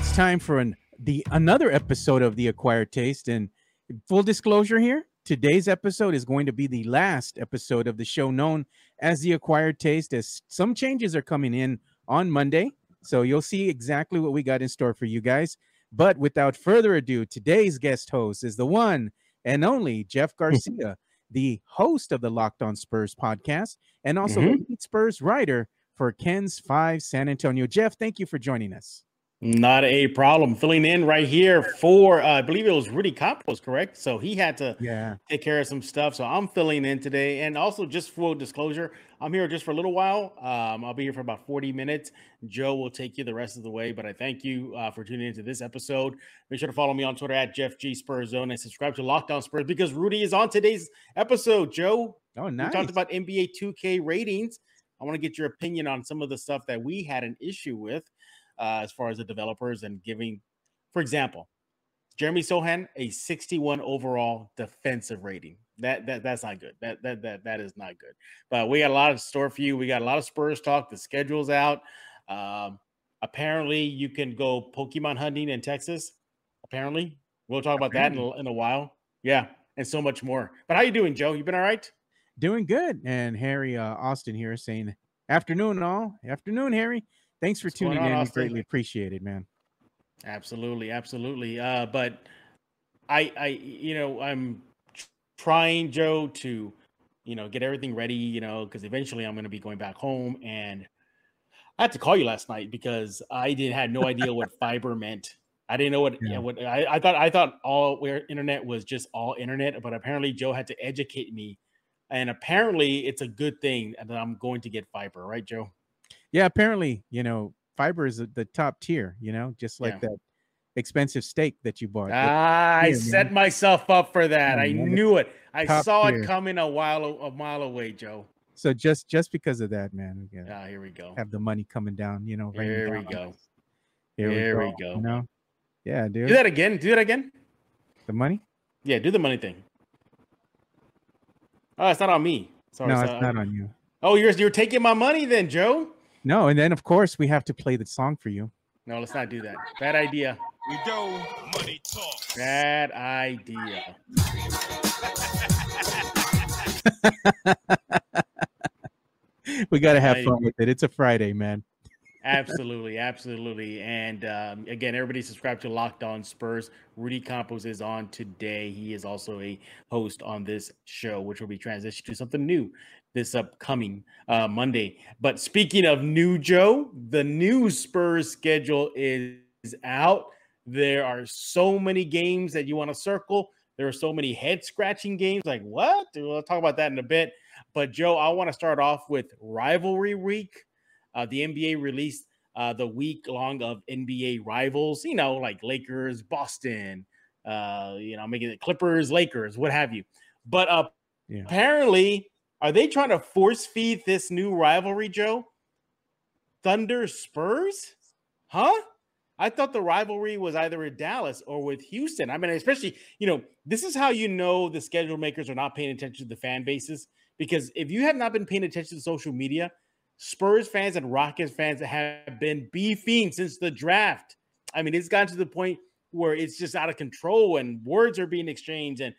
it's time for an the another episode of the Acquired Taste. And full disclosure here, today's episode is going to be the last episode of the show known as the Acquired Taste, as some changes are coming in on Monday. So you'll see exactly what we got in store for you guys. But without further ado, today's guest host is the one and only Jeff Garcia, the host of the Locked On Spurs podcast, and also Mhm. the Spurs writer for KENS Five San Antonio. Jeff, thank you for joining us. Not a problem. Filling in right here for, uh, I believe it was Rudy Campos, correct? So he had to Yeah. take care of some stuff. So I'm filling in today. And also, just full disclosure, I'm here just for a little while. Um, I'll be here for about 40 minutes. Joe will take you the rest of the way. But I thank you uh, for tuning into this episode. Make sure to follow me on Twitter at Jeff G Spurs Zone and subscribe to Locked On Spurs because Rudy is on today's episode. Joe, Oh, nice. we talked about NBA 2K ratings. I want to get your opinion on some of the stuff that we had an issue with uh, as far as the developers and giving, for example, Jeremy Sochan a 61 overall defensive rating. That that that's not good. That that that that is not good. But we got a lot of store for you. We got a lot of Spurs talk. The schedule's out. Um, apparently, you can go Pokemon hunting in Texas. Apparently, we'll talk about that in a, in a while. Yeah, and so much more. But how you doing, Joe? You been all right? Doing good. And Harry uh, Austin here saying, afternoon, all. Afternoon, Harry. Thanks for What's tuning on, in. We greatly appreciate it, man. Absolutely, absolutely. Uh, but I, I, you know, I'm trying, Joe, to, you know, get everything ready, you know, because eventually I'm going to be going back home, and I had to call you last night because I didn't had no idea what fiber meant. I didn't know what, Yeah. yeah. what I, I thought. I thought all where internet was just all internet, but apparently Joe had to educate me, and apparently it's a good thing that I'm going to get fiber, right, Joe? Yeah, apparently, you know, fiber is the top tier, you know, just like Yeah. that expensive steak that you bought. Ah, I set man. myself up for that. Yeah, I man, knew it. I saw tier. it coming a while a mile away, Joe. so just just because of that, man, Ah, here we go. have the money coming down, you know. Here we go. Here Here we we go. go. You know? Yeah, dude. Do that again. Do that again. The money? Yeah, do the money thing. Oh, it's not on me. Sorry. no, it's it's not on you. Oh, you're you're taking my money then, Joe. No, and then of course we have to play the song for you. No, let's not do that. Bad idea. We go, money talk. Bad idea. We gotta have fun with it. It's a Friday, man. Absolutely, absolutely. And um, again, everybody subscribe to Locked On Spurs. Rudy Campos is on today. He is also a host on this show, which will be transitioned to something new this upcoming uh, Monday. But speaking of new Joe, the new Spurs schedule is out. There are so many games that you want to circle. There are so many head scratching games. Like what? We'll talk about that in a bit. But Joe, I want to start off with rivalry week. Uh, the NBA released uh, the week long of NBA rivals, you know, like Lakers, Boston, uh, you know, making it Clippers, Lakers, what have you. But uh, Yeah. apparently, are they trying to force feed this new rivalry, Joe? Thunder Spurs? Huh? I thought the rivalry was either with Dallas or with Houston. I mean, especially, you know, this is how you know the schedule makers are not paying attention to the fan bases. Because if you have not been paying attention to social media, Spurs fans and Rockets fans have been beefing since the draft. I mean, it's gotten to the point where it's just out of control and words are being exchanged and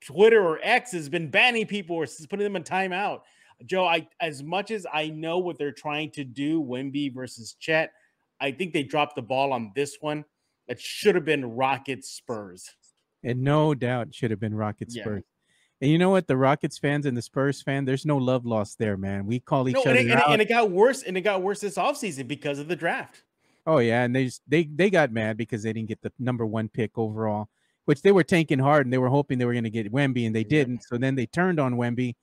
Twitter or X has been banning people or putting them in timeout. Joe, I as much as I know what they're trying to do, Wemby versus Chet, I think they dropped the ball on this one. It should have been Rockets Spurs. And no doubt should have been Rockets Yeah. Spurs. And you know what? The Rockets fans and the Spurs fan, there's no love lost there, man. We call each No, other and it, and, it, out. and it got worse, and it got worse this offseason because of the draft. Oh yeah, and they just, they they got mad because they didn't get the number one pick overall, which they were tanking hard and they were hoping they were going to get Wemby and they Yep. didn't. So then they turned on Wemby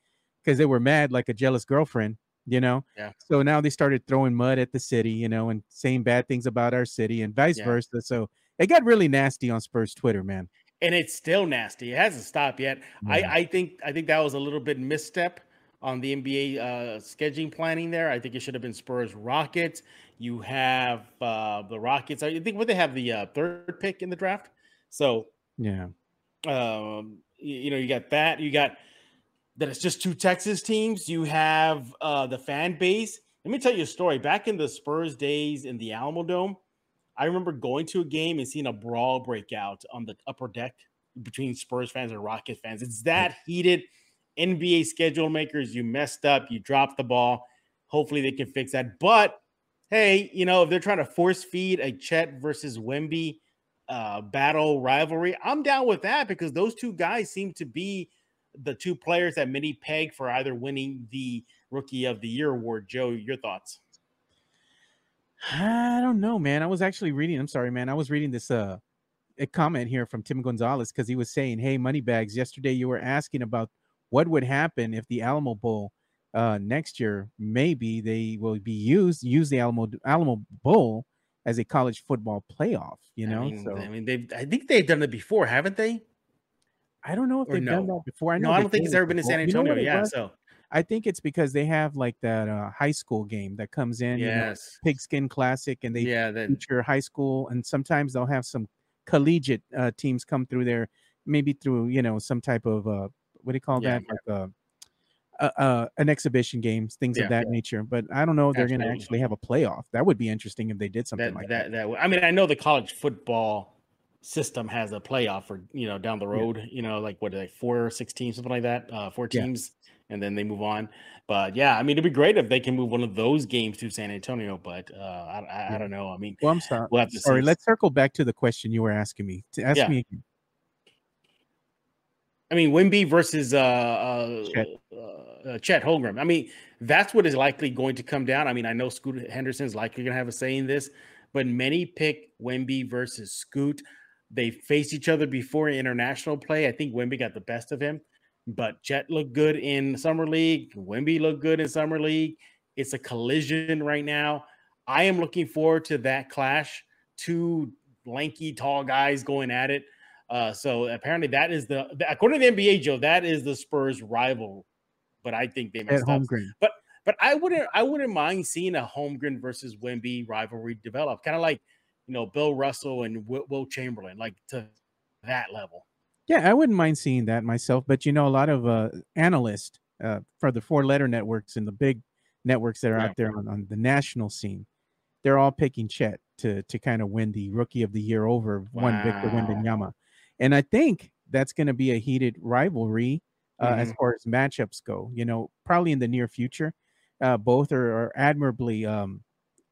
because they were mad like a jealous girlfriend, you know. Yeah. So now they started throwing mud at the city, you know, and saying bad things about our city and vice Yeah. versa. So it got really nasty on Spurs Twitter, man. and it's still nasty. It hasn't stopped yet. Yeah. I, I think I think that was a little bit misstep on the NBA uh, scheduling planning there. I think it should have been Spurs Rockets. You have uh, the Rockets. I think what they have the uh, third pick in the draft. So Yeah. um, you, you know you got that. You got that. It's just two Texas teams. You have uh, the fan base. Let me tell you a story. Back in the Spurs days in the Alamo Dome, I remember going to a game and seeing a brawl break out on the upper deck between Spurs fans and Rocket fans. It's that heated. NBA schedule makers, you messed up, you dropped the ball. Hopefully they can fix that. But hey, you know, if they're trying to force feed a Chet versus Wemby uh, battle rivalry, I'm down with that because those two guys seem to be the two players that many peg for either winning the Rookie of the Year award. Joe, your thoughts? I don't know, man. I was actually reading. I'm sorry, man. I was reading this uh a comment here from Tim Gonzalez because he was saying, "Hey, Moneybags, yesterday you were asking about what would happen if the Alamo Bowl uh, next year maybe they will be used use the Alamo Alamo Bowl as a college football playoff. You know, I mean, so I mean, they've I think they've done it before, haven't they? I don't know if or they've done that before. I know No, I don't think it's ever been in. San You know Antonio. yeah, was? so I think it's because they have like that uh, high school game that comes in, you know, yes, Pigskin Classic, and they yeah, then feature high school, and sometimes they'll have some collegiate uh, teams come through there, maybe through you know some type of uh, what do you call Yeah. that, like uh, uh, an exhibition games, things Yeah. of that nature. But I don't know if they're going to actually have a playoff. That would be interesting if they did something that like that that. that I mean, I know the college football system has a playoff for you know down the Yeah. road. You know, like what like four or six teams, something like that. Uh, four Yeah. teams, and then they move on. But yeah, I mean, it'd be great if they can move one of those games to San Antonio. But uh, I, I, I don't know. I mean, Well, I'm sorry. we'll have to Sorry, let's circle back to the question you were asking me. To ask Yeah. me again. I mean, Wemby versus uh, uh, Chet. uh, uh, Chet Holmgren. I mean, that's what is likely going to come down. I mean, I know Scoot Henderson's likely going to have a say in this, but many pick Wemby versus Scoot. They faced each other before in international play. I think Wemby got the best of him, but Chet looked good in summer league. Wemby looked good in summer league. It's a collision right now. I am looking forward to that clash. Two lanky, tall guys going at it. Uh, so apparently that is the, according to the NBA, Joe, that is the Spurs rival. But I think they messed up. Holmgren. But I wouldn't I wouldn't mind seeing a Holmgren versus Wemby rivalry develop, kind of like you know Bill Russell and Wilt, Chamberlain, like to that level. Yeah, I wouldn't mind seeing that myself, but you know, a lot of uh, analysts uh, for the four letter networks and the big networks that are Yeah. out there on, on the national scene, they're all picking Chet to to kind of win the rookie of the year over one Victor Wow. Wembanyama. And I think that's going to be a heated rivalry uh, as Mhm. far as matchups go. You know, probably in the near future, uh, both are, are admirably, um,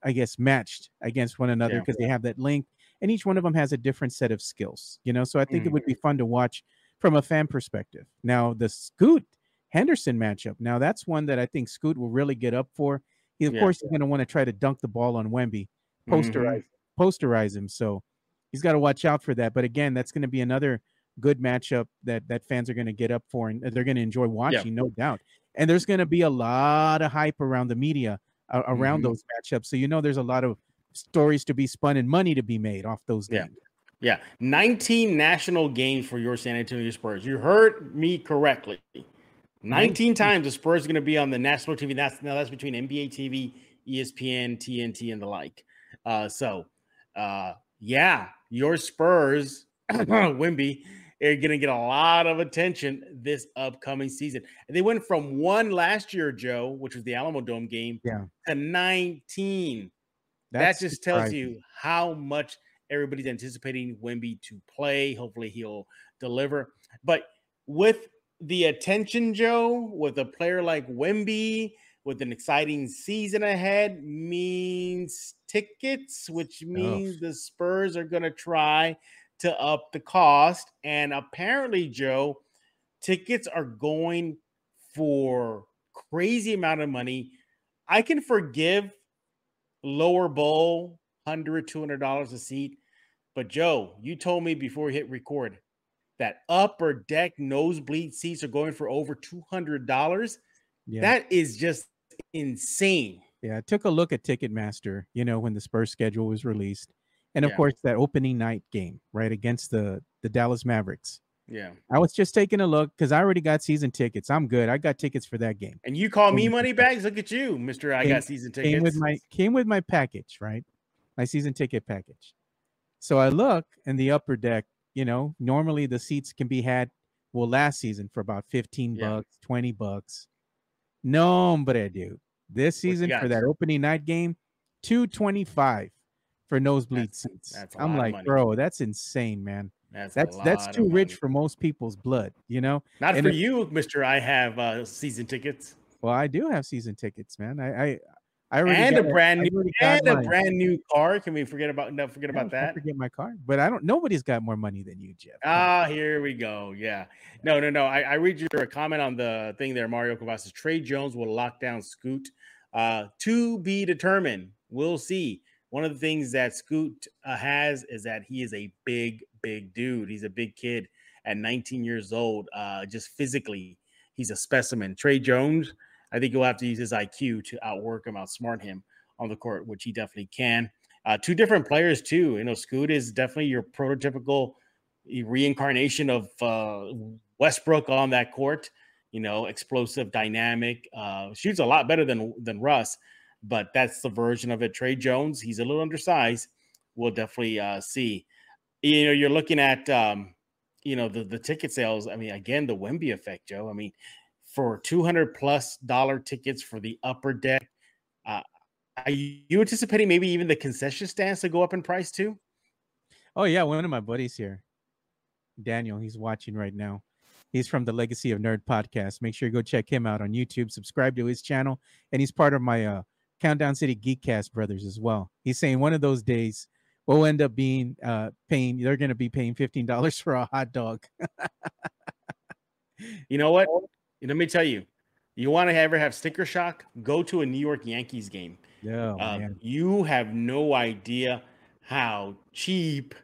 I guess, matched against one another Yeah. because they have that length, and each one of them has a different set of skills. You know, so I think it Mhm. would be fun to watch from a fan perspective. Now, the Scoot Henderson matchup. Now, that's one that I think Scoot will really get up for. He, of Yeah. course, he's going to want to try to dunk the ball on Wemby, Mhm. posterize posterize him. So he's got to watch out for that. But again, that's going to be another good matchup that that fans are going to get up for and they're going to enjoy watching, no doubt. And there's going to be a lot of hype around the media uh, around Mhm. those matchups. So you know there's a lot of stories to be spun and money to be made off those Yeah. games. Yeah, 19 national games for your San Antonio Spurs. You heard me correctly. 19 times the Spurs are going to be on the national TV. That's now that's between NBA TV, ESPN, TNT, and the like. Uh, so, uh, yeah, your Spurs, Wemby, are going to get a lot of attention this upcoming season. And they went from one last year, Joe, which was the Alamo Dome game, Yeah. to 19 That's that just tells surprising. you how much everybody's anticipating Wemby to play. Hopefully, he'll deliver. But with the attention, Joe, with a player like Wemby, with an exciting season ahead, means tickets, which oh. means the Spurs are going to try to up the cost. And apparently, Joe, tickets are going for crazy amount of money. I can forgive lower bowl, $100, $200 a seat. But Joe, you told me before we hit record that upper deck nosebleed seats are going for over $200. Yeah. That is just insane. Yeah, I took a look at Ticketmaster, you know, when the Spurs schedule was released. And of Yeah. course that opening night game, right, against the the Dallas Mavericks. Yeah. I was just taking a look because I already got season tickets. I'm good. I got tickets for that game. And you call me money bags? Look at you, Mr. I Came- got season tickets. Came with my came with my package, right? My season ticket package. So I look in the upper deck, you know, normally the seats can be had well last season for about 15 Yeah. bucks, 20 bucks. No, but I do. This season for that opening night game, 225 for nosebleed That's- seats. that's I'm like, bro, that's insane, man. That's That's that's too rich money. for most people's blood, you know. Not and for it- you, Mister. I have uh, season tickets Well, I do have season tickets, man. I I, I and a brand I new and a mine. brand new car. Can we forget about no forget about that? Forget my car, but I don't. Nobody's got more money than you, Jeff. Ah, here we go. Yeah. No, no, no. I, I read your comment on the thing there, Mario Cavazos. Tre Jones will lock down Scoot. Uh, to be determined. We'll see. One of the things that Scoot uh, has is that he is a big, big dude. He's a big kid at 19 years old. Uh, just physically, he's a specimen. Tre Jones, I think he'll have to use his IQ to outwork him, outsmart him on the court, which he definitely can. Uh, two different players too. You know, Scoot is definitely your prototypical reincarnation of uh, Westbrook on that court. You know, explosive, dynamic, uh, shoots a lot better than than Russ, but that's the version of it. Tre Jones, he's a little undersized. We'll definitely uh, see. You know, you're looking at um, you know the the ticket sales. I mean, again, the Wemby effect, Joe. I mean, for 200 plus dollar tickets for the upper deck. Uh, are you anticipating maybe even the concession stands to go up in price too? Oh yeah, one of my buddies here, Daniel. He's watching right now. He's from the Legacy of Nerd podcast. Make sure you go check him out on YouTube. Subscribe to his channel, and he's part of my uh, Countdown City Geekcast brothers as well. He's saying one of those days we'll end up being uh, paying. They're going to be paying fifteen dollars for a hot dog. You know what? Let me tell you, you want to ever have sticker shock? Go to a New York Yankees game. Yeah, Uh, you have no idea how cheap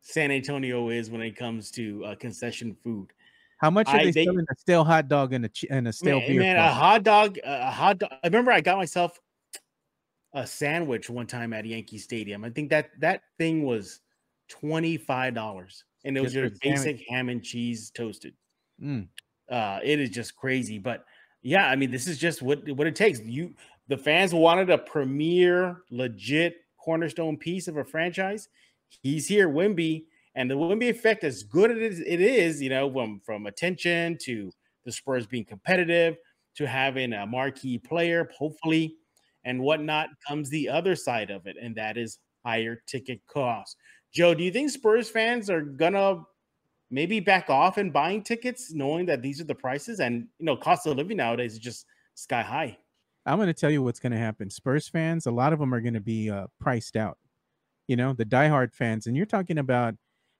San Antonio is when it comes to uh, concession food. How much are I- they, they- selling a stale hot dog and a and a stale Man, beer? man, a hot dog, a hot dog. I remember I got myself a sandwich one time at Yankee Stadium. I think that that thing was twenty five dollars, and it was Just your basic ham and cheese toasted. Mm. Uh it is just crazy. But yeah i mean this is just what what it takes. You the fans wanted a premier legit cornerstone piece of a franchise. He's here wemby and the wemby effect as good as it is you know from from attention to the spurs being competitive to having a marquee player hopefully and whatnot comes the other side of it and that is higher ticket costs. Joe do you think spurs fans are gonna maybe back off in buying tickets, knowing that these are the prices and you know, cost of living nowadays is just sky high. I'm going to tell you what's going to happen. Spurs fans, a lot of them are going to be uh, priced out. You know, the diehard fans, and you're talking about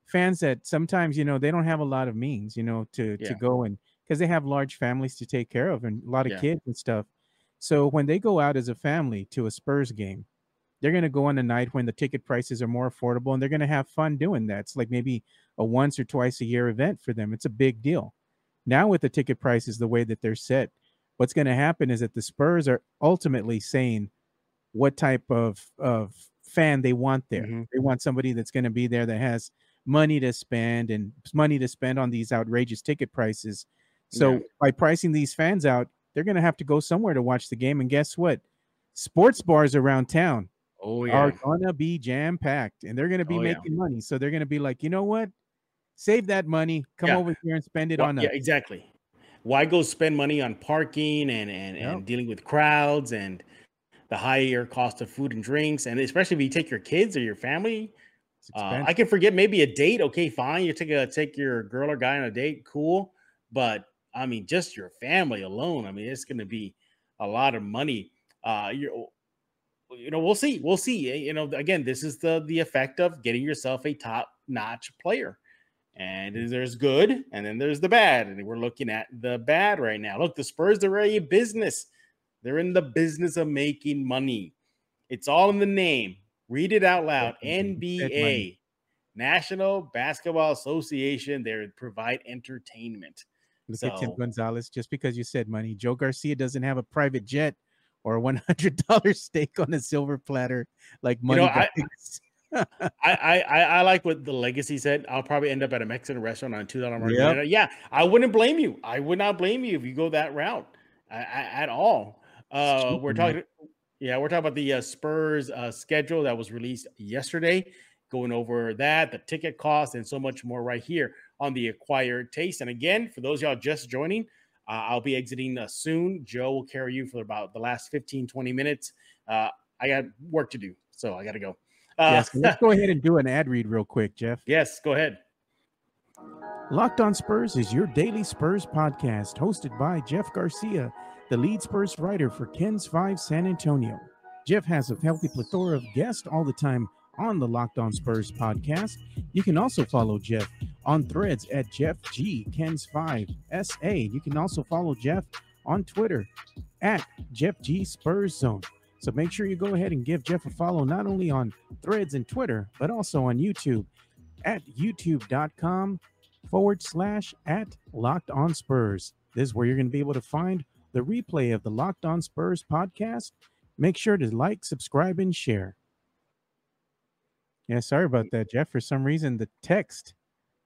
fans that sometimes you know they don't have a lot of means, you know, to Yeah. to go and because they have large families to take care of and a lot of Yeah. kids and stuff. So when they go out as a family to a Spurs game, they're going to go on a night when the ticket prices are more affordable and they're going to have fun doing that. It's like maybe a once or twice a year event for them. It's a big deal. Now with the ticket prices the way that they're set, what's going to happen is that the Spurs are ultimately saying what type of of fan they want there. Mhm. They want somebody that's going to be there that has money to spend and money to spend on these outrageous ticket prices. So Yeah. by pricing these fans out, they're going to have to go somewhere to watch the game. And guess what? Sports bars around town Oh are gonna be jam packed and they're gonna be Oh, yeah. making money. So they're gonna be like, you know what? Save that money, come Yeah. over here and spend it Why- on yeah, exactly. Why go spend money on parking and and, Yep. and dealing with crowds and the higher cost of food and drinks, and especially if you take your kids or your family. Uh. I can forget maybe a date. Okay, fine. You take a take your girl or guy on a date, cool. But I mean, just your family alone. I mean, it's going to be a lot of money. Uh, you you know, we'll see. We'll see. Eh, You know, again, this is the the effect of getting yourself a top notch player. And there's good, and then there's the bad, and we're looking at the bad right now. Look, the Spurs they're a business. They're in the business of making money. It's all in the name. Read it out loud. NBA. National Basketball Association. They provide entertainment. Look at Tim Gonzalez. Just because you said money, Joe Garcia doesn't have a private jet or a one hundred dollar steak on a silver platter like money. know, I- I, I like what the legacy said. I'll probably end up at a Mexican restaurant on two dollar margarita. Yeah, I wouldn't blame you. I would not blame you if you go that route I, I, at all. Uh, we're talking, yeah, we're talking about the uh, Spurs uh, schedule that was released yesterday. Going over that, the ticket cost, and so much more right here on the acquired taste. And again, for those y'all just joining, uh, I'll be exiting uh, soon. Joe will carry you for about the last 15, 20 minutes. Uh, I got work to do, so I got to go. Uh, yes, let's go ahead and do an ad read real quick, Jeff. yes, go ahead. Locked on Spurs is your daily Spurs podcast, hosted by Jeff Garcia, the lead Spurs writer for KENS 5 San Antonio. Jeff has a healthy plethora of guests all the time on the Locked on Spurs podcast. You can also follow Jeff on threads at Jeff G KENS 5 SA. You can also follow Jeff on Twitter at Jeff G Spurs Zone. So make sure you go ahead and give Jeff a follow not only on threads and Twitter, but also on YouTube at youtube.com forward slash at locked on Spurs. This is where you're going to be able to find the replay of the Locked on Spurs podcast. Make sure to like, subscribe, and share. Yeah, sorry about that, Jeff. For some reason, the text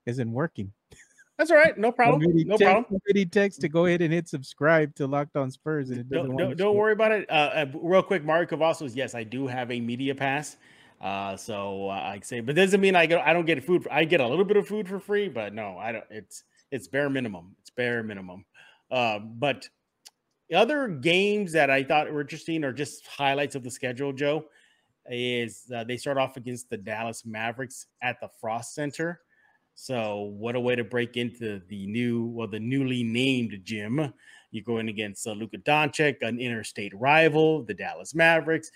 isn't working. That's all right. No problem. Somebody No text- problem. Somebody text to go ahead and hit subscribe to Locked on Spurs, and it doesn't Don't, don't, don't worry about it. Uh, uh, real quick, Mario Cavazos, yes, I do have a media pass. Uh, so uh, I say, but doesn't mean I get I don't get food. For, I get a little bit of food for free, but no, I don't. It's it's bare minimum. It's bare minimum. Uh, but other games that I thought were interesting or just highlights of the schedule, Joe, is uh, they start off against the Dallas Mavericks at the Frost Center. So what a way to break into the new, well, the newly named gym. You're going against uh, Luka Doncic, an interstate rival, the Dallas Mavericks,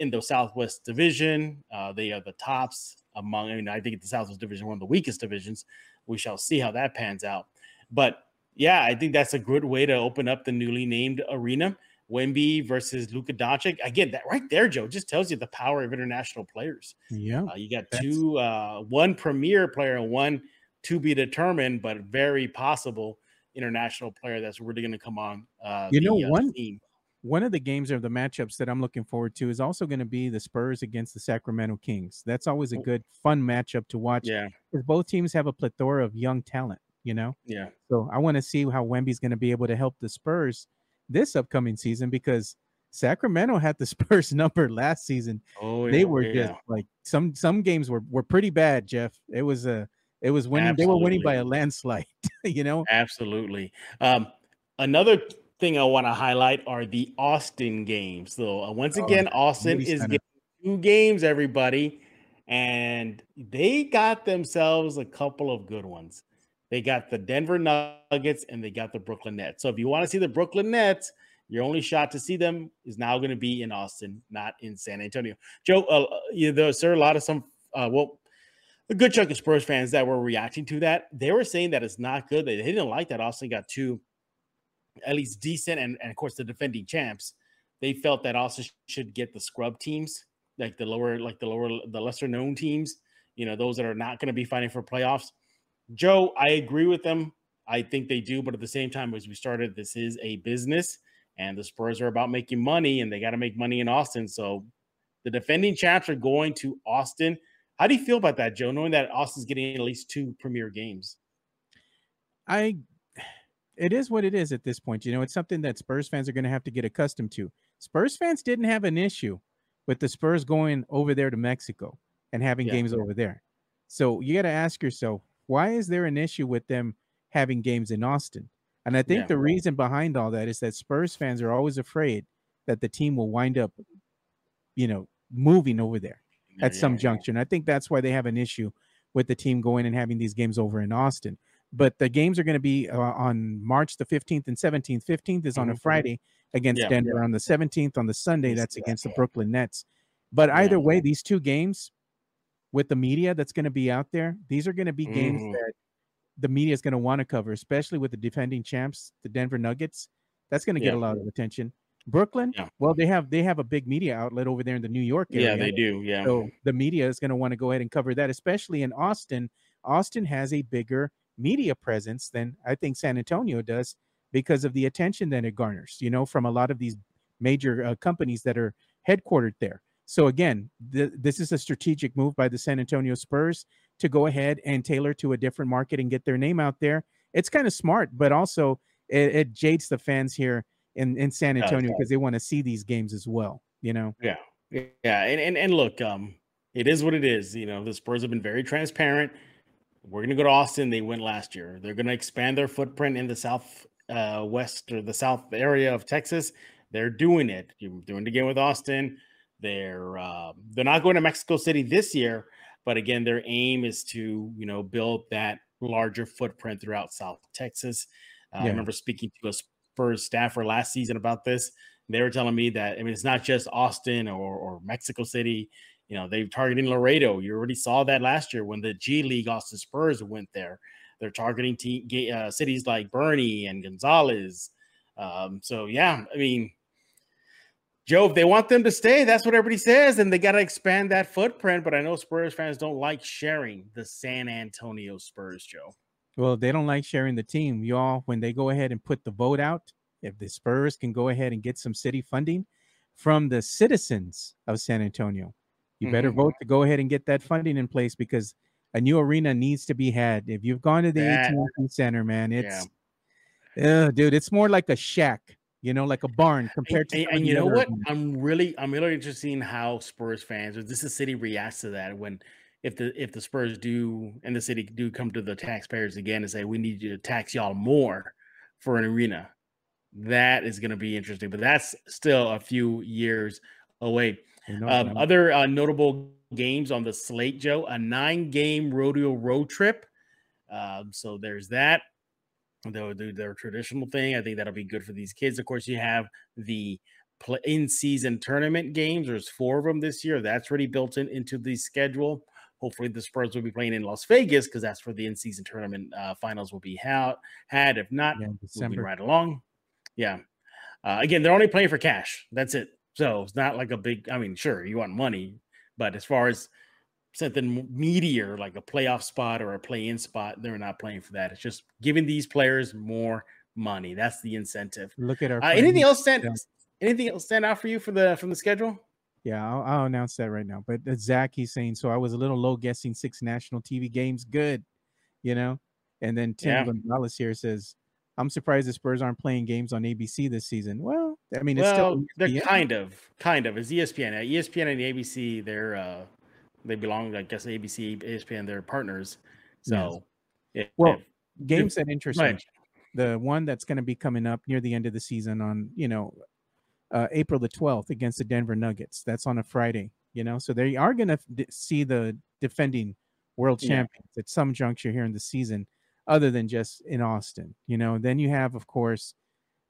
in the Southwest Division. Uh, they are the tops among. I mean, I think the Southwest Division one of the weakest divisions. We shall see how that pans out. But yeah, I think that's a good way to open up the newly named arena. Wemby versus Luka Doncic. Again, that right there, Joe, just tells you the power of international players. Yeah, Uh, you got two, uh, one premier player and one to be determined, but very possible international player that's really going to come on. Uh, You know, the, uh, one- team. one of the games or the matchups that I'm looking forward to is also going to be the Spurs against the Sacramento Kings. That's always a Oh. good, fun matchup to watch Yeah, because both teams have a plethora of young talent. You know, yeah, So I want to see how Wemby's going to be able to help the Spurs this upcoming season because Sacramento had the Spurs number last season. oh, yeah, They were yeah. just like some some games were were pretty bad, Jeff. It was a it was winning. They were winning by a landslide. you know, Absolutely. Um, another thing I want to highlight are the Austin games. So uh, once Oh, again, Austin is getting two games, everybody, and they got themselves a couple of good ones. They got the Denver Nuggets and they got the Brooklyn Nets. So if you want to see the Brooklyn Nets, your only shot to see them is now going to be in Austin, not in San Antonio. Joe, uh, you know, are a lot of some, uh, well, a good chunk of Spurs fans that were reacting to that. They were saying that it's not good. They, they didn't like that Austin got two, at least decent, and, and of course the defending champs. They felt that Austin should get the scrub teams, like the lower, like the lower, the lesser known teams. You know, those that are not going to be fighting for playoffs. Joe, I agree with them. I think they do, but at the same time, as we started, this is a business, and the Spurs are about making money, and they got to make money in Austin. So the defending champs are going to Austin. How do you feel about that, Joe? Knowing that Austin's getting at least two premier games. I it is what it is at this point. You know, it's something that Spurs fans are going to have to get accustomed to. Spurs fans didn't have an issue with the Spurs going over there to Mexico and having Yeah. games over there. So you got to ask yourself, why is there an issue with them having games in Austin? And I think Yeah. the reason behind all that is that Spurs fans are always afraid that the team will wind up, you know, moving over there at Yeah, some yeah. juncture. And I think that's why they have an issue with the team going and having these games over in Austin. But the games are going to be uh, on March the 15th and 17th. 15th is on a Mhm. Friday against Denver. On the 17th, on the Sunday, that's against the Brooklyn Nets. But either way, these two games with the media that's going to be out there, these are going to be games Mhm. that the media is going to want to cover, especially with the defending champs, the Denver Nuggets. That's going to get Yeah. a lot of attention. Brooklyn, Yeah. well, they have they have a big media outlet over there in the New York area. Yeah, they do. Yeah. So the media is going to want to go ahead and cover that, especially in Austin. Austin has a bigger media presence than I think San Antonio does because of the attention that it garners, you know, from a lot of these major uh, companies that are headquartered there. So again, th- this is a strategic move by the San Antonio Spurs to go ahead and tailor to a different market and get their name out there. It's kind of smart, but also it, it jades the fans here in, in San Antonio because they want to see these games as well, you know. Yeah, yeah, and, and and look, um, it is what it is. You know, the Spurs have been very transparent. We're gonna go to Austin. They went last year. They're gonna expand their footprint in the south uh, west or the south area of Texas. They're doing it. You're doing it again with Austin. They're uh, they're not going to Mexico City this year, but again, their aim is to you know build that larger footprint throughout South Texas. Uh, I remember speaking to a Spurs staffer last season about this. They were telling me that I mean it's not just Austin or, or Mexico City. You know, they're targeting Laredo. You already saw that last year when the G League Austin Spurs went there. They're targeting te- uh, cities like Boerne and Gonzales. Um, so yeah, I mean, Joe, if they want them to stay, that's what everybody says, and they got to expand that footprint. But I know Spurs fans don't like sharing the San Antonio Spurs, Joe. Well, they don't like sharing the team. Y'all, when they go ahead and put the vote out, if the Spurs can go ahead and get some city funding from the citizens of San Antonio, you better Mhm. vote to go ahead and get that funding in place because a new arena needs to be had. If you've gone to the AT&T Center, man, it's, uh, dude, it's more like a shack, you know, like a barn compared to. And, and you know what? arenas. I'm really, I'm really interested in how Spurs fans or this is city reacts to that when if the if the Spurs do and the city do come to the taxpayers again and say we need you to tax y'all more for an arena. That is going to be interesting, but that's still a few years away. You know, Um, other uh, notable games on the slate, Joe, a nine game rodeo road trip. Um, so there's that. They'll do their traditional thing. I think that'll be good for these kids. Of course, you have the play in season tournament games. There's four of them this year. That's already built in into the schedule. Hopefully, the Spurs will be playing in Las Vegas because that's where the in season tournament uh, finals will be ha- had. If not, Yeah, moving right along. Yeah. Uh, again, they're only playing for cash. That's it. So it's not like a big. I mean, sure, you want money, but as far as something meatier like a playoff spot or a play-in spot, they're not playing for that. It's just giving these players more money. That's the incentive. Look at our. Uh, anything else stand? yeah. Anything else stand out for you for the from the schedule? Yeah, I'll, I'll announce that right now. But Zach, he's saying so. I was a little low guessing six national TV games. Good, you know. And then Tim Yeah. Gonzalez here says, "I'm surprised the Spurs aren't playing games on ABC this season." Well, I mean, it's well, still they're kind of, kind of. It's ESPN, ESPN and the ABC. They're uh, they belong, I guess. ABC, ESPN, they're partners. So, if- Well, if- games that interest right. The one that's going to be coming up near the end of the season on you know uh, April the 12th against the Denver Nuggets. That's on a Friday. You know, so they are going to d- see the defending world Yeah. champions at some juncture here in the season, other than just in Austin. You know, then you have, of course,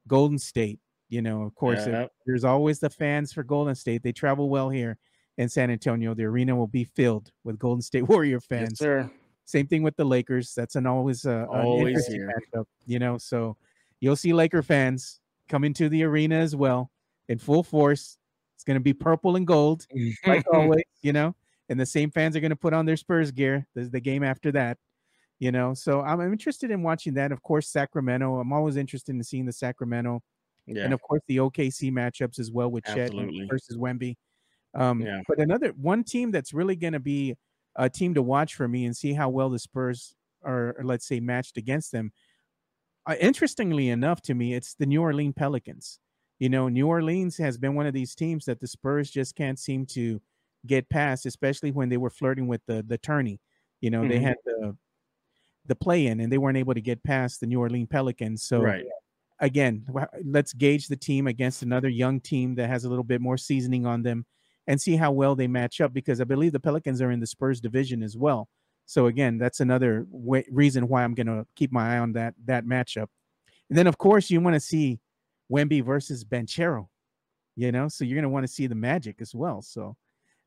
Golden State. You know, of course, Yep. there's always the fans for Golden State. They travel well here in San Antonio. The arena will be filled with Golden State Warrior fans. yes, sir. Same thing with the Lakers. That's an always uh, Always here. matchup, you know. So you'll see Laker fans come into the arena as well in full force. It's going to be purple and gold, like always, you know. And the same fans are going to put on their Spurs gear. There's the game after that, you know. So I'm, I'm interested in watching that. Of course, Sacramento. I'm always interested in seeing the Sacramento yeah. and of course the OKC matchups as well with Chet Absolutely. versus Wemby. Um, Yeah. But another one team that's really going to be a team to watch for me and see how well the Spurs are, let's say, matched against them. Uh, interestingly enough, to me, it's the New Orleans Pelicans. You know, New Orleans has been one of these teams that the Spurs just can't seem to get past, especially when they were flirting with the the tourney. You know, they Mhm. had the the play in and they weren't able to get past the New Orleans Pelicans. So right. again, let's gauge the team against another young team that has a little bit more seasoning on them and see how well they match up because I believe the Pelicans are in the Spurs division as well. So again, that's another wa reason why I'm going to keep my eye on that that matchup. And then of course you want to see Wemby versus Banchero, you know, so you're going to want to see the magic as well. So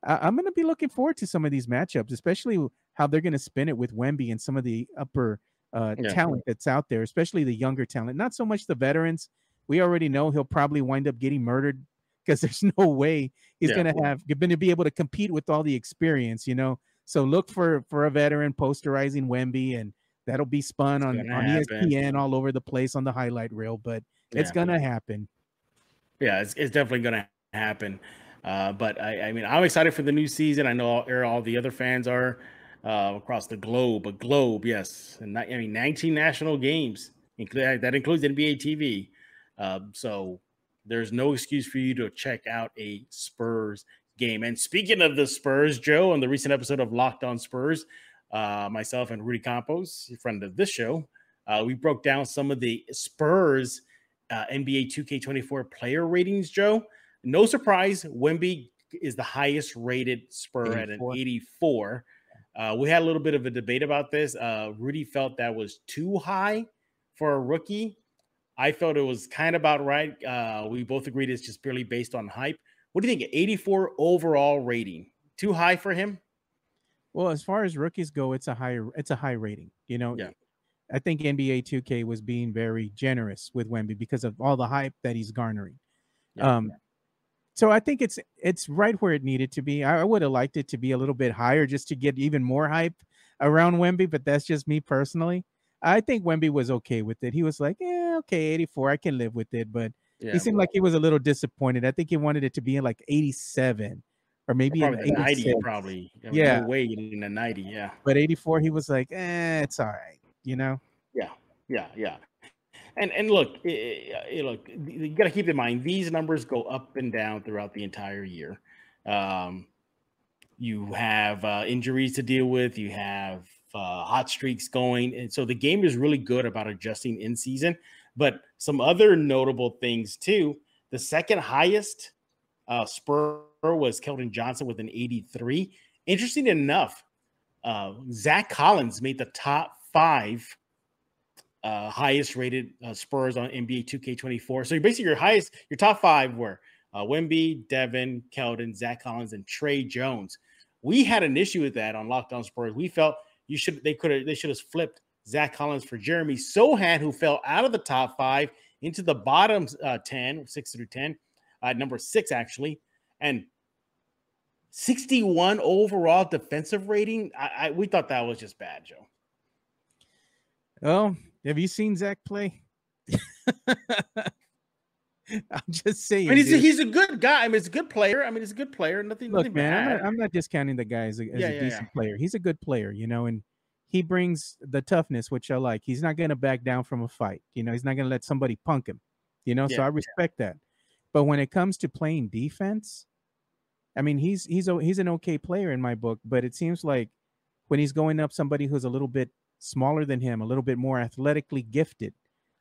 I I'm going to be looking forward to some of these matchups, especially how they're going to spin it with Wemby and some of the upper uh, Yeah. talent that's out there, especially the younger talent. Not so much the veterans. We already know he'll probably wind up getting murdered because there's no way he's Yeah. going to have going to be able to compete with all the experience, you know. So look for for a veteran posterizing Wemby, and that'll be spun on on happen. ESPN all over the place on the highlight reel. But it's gonna happen. Yeah, it's, it's definitely going to happen. Uh, but I, I mean, I'm excited for the new season. I know all, all the other fans are uh, across the globe. A globe, yes, and not, I mean, 19 national games. That includes NBA TV. Um, so there's no excuse for you to check out a Spurs game. And speaking of the Spurs, Joe, on the recent episode of Locked On Spurs, uh, myself and Rudy Campos, friend of this show, uh, we broke down some of the Spurs uh, NBA 2K24 player ratings, Joe. No surprise, Wemby is the highest rated Spur at an 84. 84. Uh, we had a little bit of a debate about this. Uh, Rudy felt that was too high for a rookie. I felt it was kind of about right. Uh, we both agreed it's just purely based on hype. What do you think? 84 overall rating. Too high for him? Well, as far as rookies go, it's a higher it's a high rating. You know, Yeah. I think NBA 2K was being very generous with Wemby because of all the hype that he's garnering. Yeah. Um, so I think it's it's right where it needed to be. I, I would have liked it to be a little bit higher just to get even more hype around Wemby, but that's just me personally. I think Wemby was okay with it. He was like, "Yeah, okay, 84, I can live with it." But Yeah, he seemed like he was a little disappointed. I think he wanted it to be in like 87 or maybe in probably the 90, probably. I mean, Yeah. No way in the 90. Yeah. But 84, he was like, "Eh, it's all right," you know. Yeah, yeah, yeah. And and look, i- i- look, you got to keep in mind these numbers go up and down throughout the entire year. Um, you have uh, injuries to deal with. You have uh, hot streaks going, and so the game is really good about adjusting in season. But some other notable things too. The second highest uh, Spur was Keldon Johnson with an 83. Interesting enough, uh, Zach Collins made the top five uh, highest rated uh, Spurs on NBA 2K24. So basically, your highest, your top five were uh, Wemby, Devin, Keldon, Zach Collins, and Tre Jones. We had an issue with that on Locked On Spurs. We felt you should they could have they should have flipped Zach Collins for Jeremy Sochan, who fell out of the top five into the bottom uh, 10, six through 10, uh, number six actually, and 61 overall defensive rating. I, I we thought that was just bad, Joe. Oh, have you seen Zach play? I'm just saying. I mean, he's a, he's a good guy. I mean, he's a good player. I mean, he's a good player. Nothing, Look, nothing man, I'm not, I'm not discounting the guy as a, as Yeah, a yeah, decent player. He's a good player, you know, and he brings the toughness, which I like. He's not going to back down from a fight. You know, he's not going to let somebody punk him, you know, so I respect that. But when it comes to playing defense, I mean, he's he's a, he's an okay player in my book, but it seems like when he's going up somebody who's a little bit smaller than him, a little bit more athletically gifted,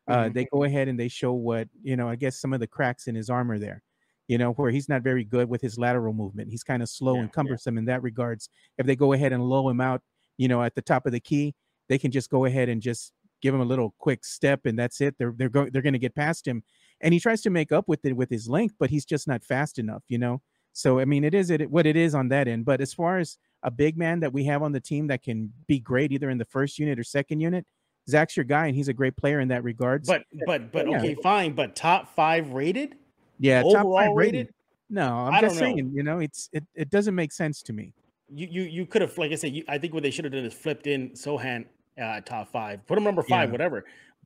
uh, Mhm. they go ahead and they show what you know. I guess some of the cracks in his armor there, you know, where he's not very good with his lateral movement. He's kind of slow Yeah, and yeah. cumbersome in that regards. If they go ahead and low him out, you know, at the top of the key, they can just go ahead and just give him a little quick step, and that's it. They're they're going they're going to get past him, and he tries to make up with it with his length, but he's just not fast enough, you know. So I mean, it is it what it is on that end. But as far as a big man that we have on the team that can be great either in the first unit or second unit, Zach's your guy, and he's a great player in that regards. But but but Yeah. okay, fine. But top five rated, yeah, top overall rated. rated. No, I'm I just know. saying, you know, it's it, it doesn't make sense to me. You you you could have, like I said, you, I think what they should have done is flipped in Sochan uh, top five, put him number five, Yeah. whatever.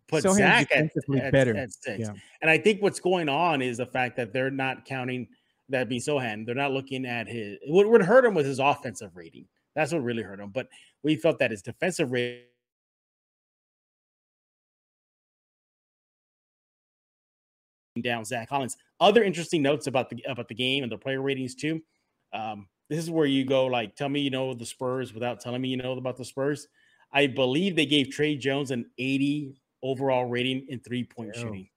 Put Sochan's Zach at, at, better. at six. Yeah. And I think what's going on is the fact that they're not counting that be Sochan. They're not looking at his. What would hurt him was his offensive rating. That's what really hurt him. But we felt that his defensive rating. Down Zach Collins. Other interesting notes about the about the game and the player ratings too. Um, this is where you go like, tell me you know the Spurs without telling me you know about the Spurs. I believe they gave Tre Jones an 80 overall rating in three point Ew. shooting.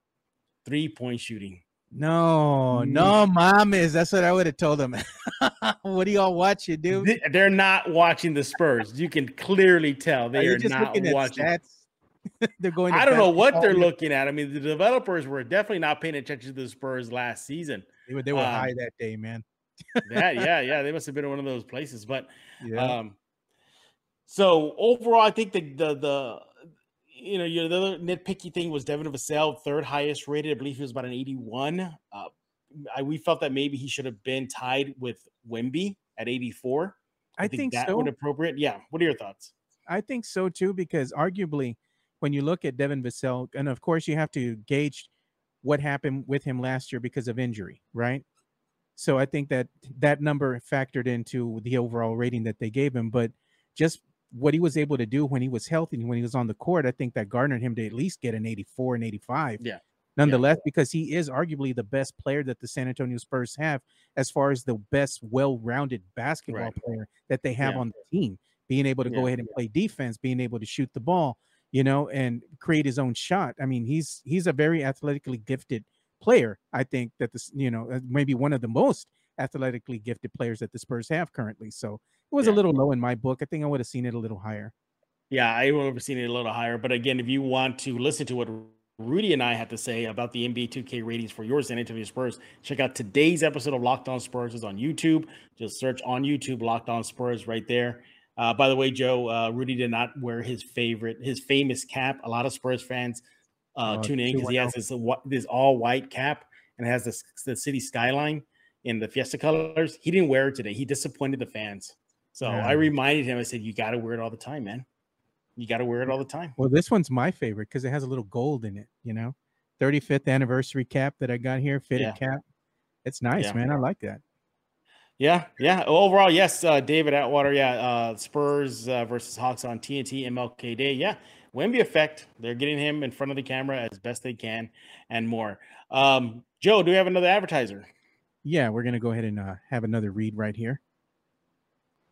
Three point shooting. No, no, mom is. That's what I would have told him. what do y'all watching, dude? Th- They're not watching the Spurs. You can clearly tell they you are just not looking at watching. stats? they're going. to I don't know what they're looking at. I mean, the developers were definitely not paying attention to the Spurs last season. They were, they were um, high that day, man. That, yeah, yeah, they must have been in one of those places. But Yeah. Um, so overall, I think the the the you know your the other nitpicky thing was Devin Vassell, third highest rated. I believe he was about an 81. Uh, I, we felt that maybe he should have been tied with Wemby at 84. I, think, that so. would appropriate. Yeah. What are your thoughts? I think so too, because arguably, when you look at Devin Vassell, and of course you have to gauge what happened with him last year because of injury, right? So I think that that number factored into the overall rating that they gave him, but just what he was able to do when he was healthy and when he was on the court, I think that garnered him to at least get an 84 and 85. Yeah. Nonetheless, because he is arguably the best player that the San Antonio Spurs have as far as the best well-rounded basketball Right. player that they have Yeah. on the team, being able to go ahead and play defense, being able to shoot the ball, you know, and create his own shot. I mean, he's he's a very athletically gifted player. I think that this, you know, uh, maybe one of the most athletically gifted players that the Spurs have currently. So it was Yeah. a little low in my book. I think I would have seen it a little higher. Yeah, I would have seen it a little higher. But again, if you want to listen to what Rudy and I had to say about the NBA 2K ratings for your San Antonio Spurs, check out today's episode of Locked On Spurs is on YouTube. Just search on YouTube Locked On Spurs right there. Uh, by the way, Joe, uh, Rudy did not wear his favorite, his famous cap. A lot of Spurs fans uh, Uh, tune in because he has this this all white cap and has this the city skyline in the Fiesta colors. He didn't wear it today. He disappointed the fans. So Yeah. I reminded him. I said, "You got to wear it all the time, man. You got to wear it all the time." Well, this one's my favorite because it has a little gold in it, you know. 35th anniversary cap that I got here, fitted Yeah. cap. It's nice, Yeah. man. I like that. Yeah, yeah. Overall, yes, uh, David Atwater. Yeah, uh, Spurs uh, versus Hawks on TNT MLK Day. Yeah, Wemby effect. They're getting him in front of the camera as best they can, and more. Um, Joe, do we have another advertiser? Yeah, we're gonna go ahead and uh, have another read right here.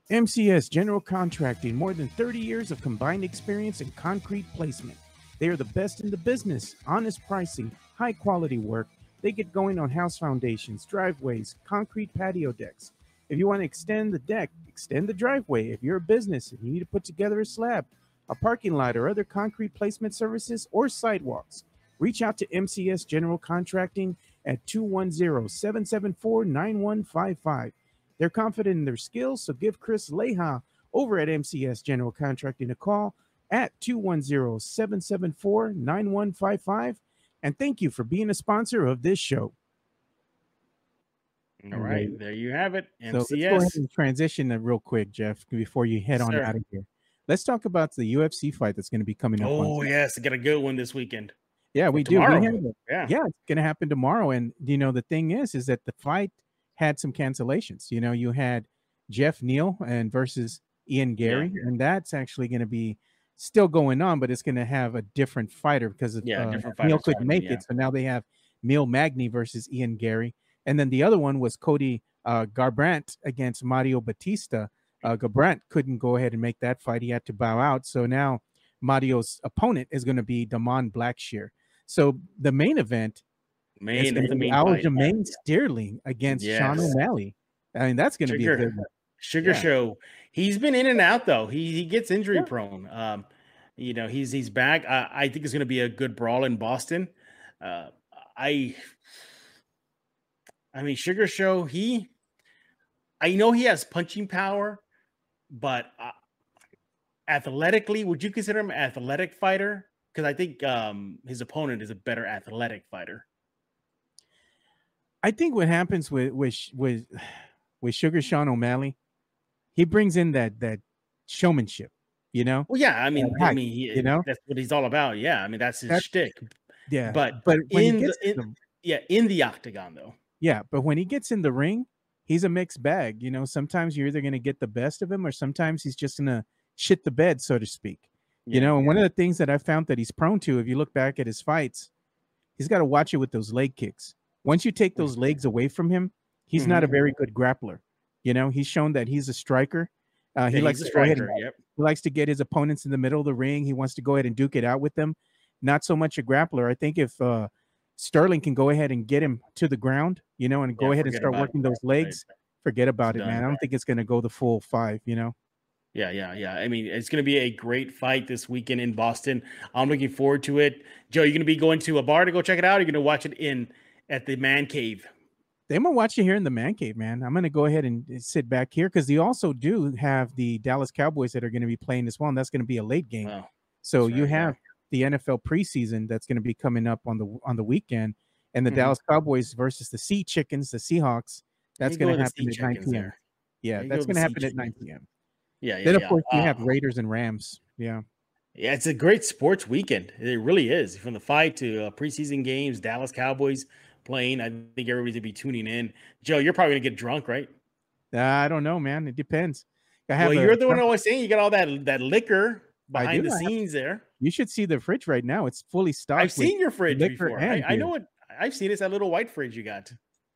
MCS General Contracting, more than 30 years of combined experience in concrete placement. They are the best in the business, honest pricing, high quality work. They get going on house foundations, driveways, concrete patio decks. If you want to extend the deck, extend the driveway. If you're a business and you need to put together a slab, a parking lot, or other concrete placement services or sidewalks, reach out to MCS General Contracting at 210 774 9155. They're confident in their skills, so give Chris Leha over at MCS General Contracting a call at 210 774 9155. And thank you for being a sponsor of this show. All right, there you have it. So let's go ahead and transition that real quick, Jeff, before you head Yes, on sir. out of here. Let's talk about the UFC fight that's going to be coming up. Oh yes, got a good one this weekend. yeah, we do. We have it. Yeah, yeah, it's going to happen tomorrow. And you know, the thing is, is that the fight had some cancellations. You know, you had Geoff Neal and versus Ian Garry, and that's actually going to be still going on, but it's going to have a different fighter because Yeah, uh, different fighters couldn't make yeah. it, so now they have Neil Magny versus Ian Garry, and then the other one was Cody uh, Garbrandt against Mario Bautista. Uh, Garbrandt couldn't go ahead and make that fight; he had to bow out. So now Mario's opponent is going to be Da'Mon Blackshear. So the main event main, it's that's the gonna be main. Aljamain Sterling against Sean O'Malley. I mean, that's going to be a Sugar. good one. Sugar Yeah. Show. He's been in and out though. He he gets injury Yeah. prone. Um, you know, he's he's back. I, I think it's going to be a good brawl in Boston. Uh, I I mean, Sugar Show. He, I know he has punching power, but uh, athletically, would you consider him an athletic fighter? Because I think um, his opponent is a better athletic fighter. I think what happens with with with with Sugar Sean O'Malley, he brings in that that showmanship. You know, Well, yeah, I mean, I mean, he, you know? that's what he's all about. Yeah, I mean, that's his That's- shtick. yeah. But but when in he the- gets in- the, Yeah, in the octagon though. yeah, but when he gets in the ring, he's a mixed bag. You know, sometimes you're either going to get the best of him, or sometimes he's just going to shit the bed, so to speak. You know, and one of the things that I found that he's prone to, if you look back at his fights, he's got to watch it with those leg kicks. Once you take those legs away from him, he's not a mm-hmm. very good grappler. You know, he's shown that he's a striker. Uh, he Yeah, likes to a go ahead striker. and, Yep. he likes to get his opponents in the middle of the ring. He wants to go ahead and duke it out with them. Not so much a grappler. I think if uh, Sterling can go ahead and get him to the ground, you know, and go Yeah, ahead and start about it. working those legs, forget about it, done. man. I don't think it's going to go the full five. You know. Yeah, yeah, yeah. I mean, it's going to be a great fight this weekend in Boston. I'm looking forward to it. Joe, you're going to be going to a bar to go check it out. Or you're going to watch it in at the Man Cave. They might watch you here in the man cave, man. I'm gonna go ahead and uh, sit back here because they also do have the Dallas Cowboys that are going to be playing as well, and that's going to be a late game. Wow. so you yeah. have the NFL preseason that's going to be coming up on the on the weekend, and the Mhm. Dallas Cowboys versus the Sea Chickens, the Seahawks. That's You go going to with happen at 9 p.m. there. Yeah, you that's go going to happen at 9 p.m. Yeah, yeah. Then of yeah. course you have Uh, Raiders and Rams. Yeah, Yeah, it's a great sports weekend. It really is. From the fight to uh, preseason games, Dallas Cowboys playing. I think everybody's gonna be tuning in. Joe, you're probably gonna get drunk, right? uh, I don't know, man. It depends. I have Well, you're the one always saying you got all that that liquor behind the I have- scenes there. You should see the fridge right now. It's fully stocked. I've seen your fridge before. I, I know what I've seen. It's that little white fridge you got.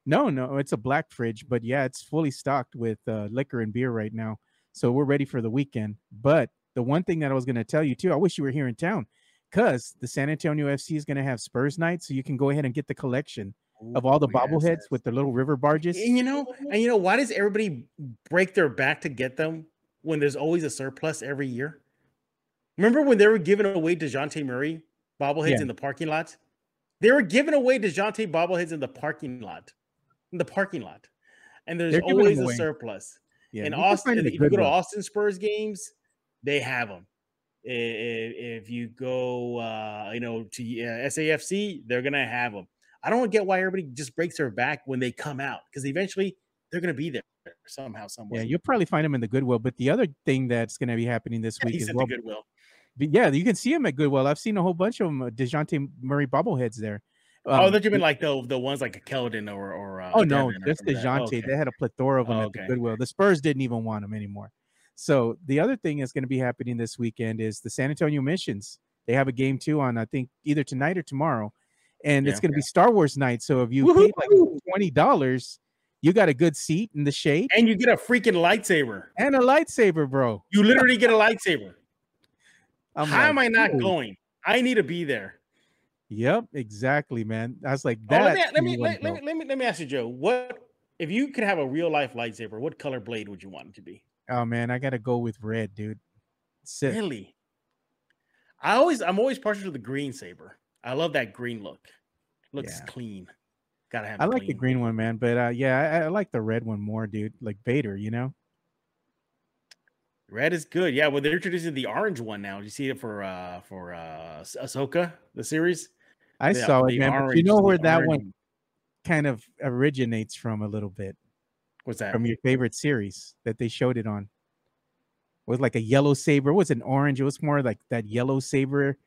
No, no, it's a black fridge, but yeah, it's fully stocked with uh, liquor and beer right now. So we're ready for the weekend. But the one thing that I was going to tell you too, I wish you were here in town because the San Antonio FC is going to have Spurs night. So you can go ahead and get the collection of all the yes, bobbleheads yes. with the little river barges. And you know, and you know, why does everybody break their back to get them when there's always a surplus every year? Remember when they were giving away Dejounte Murray bobbleheads Yeah. in the parking lot? They were giving away Dejounte bobbleheads in the parking lot. In the parking lot. And there's They're always a away. surplus. Yeah, in Austin, if you go to Austin Spurs games, they have them. If you go, uh, you know, to uh, SAFC, they're gonna have them. I don't get why everybody just breaks their back when they come out because eventually they're gonna be there somehow, somewhere. Yeah, you'll probably find them in the Goodwill. But the other thing that's to be happening this week is well. Goodwill. yeah, you can see them at Goodwill. I've seen a whole bunch of them. Uh, Dejounte Murray bobbleheads there. oh, Um, that you mean like the the ones like a Keldon or or uh, Oh no, just. Dejounte. Oh, okay. They had a plethora of them Oh, at the. Goodwill. The Spurs didn't even want them anymore. So the other thing that's going to be happening this weekend is the San Antonio Missions. They have a game too on I think either tonight or tomorrow, and it's going to be Star Wars night. So if you paid like twenty dollars, you got a good seat in the shade and you get a freaking lightsaber. and a lightsaber, bro. You literally get a lightsaber. I'm How like, am I not "Dude." going? I need to be there. Yep, exactly, man. I was like Oh, that. let, me, let, me, let, let me let me let me ask you, Joe. What if you could have a real life lightsaber? What color blade would you want it to be? Oh man, I gotta go with red, dude. Sick. Really? I always I'm always partial to the green saber. I love that green look. Looks Yeah. clean. Gotta have. I like the green one, man, but uh, yeah, I, I like the red one more, dude. Like Vader, you know. Red is good. Yeah, well, they're introducing the orange one now. Did you see it for uh for uh Ah- Ahsoka the series? I saw it, man. But you know where that orange one kind of originates from a little bit What's that? from your favorite series that they showed it on. It was like a yellow saber. It was an orange. It was more like that yellow saber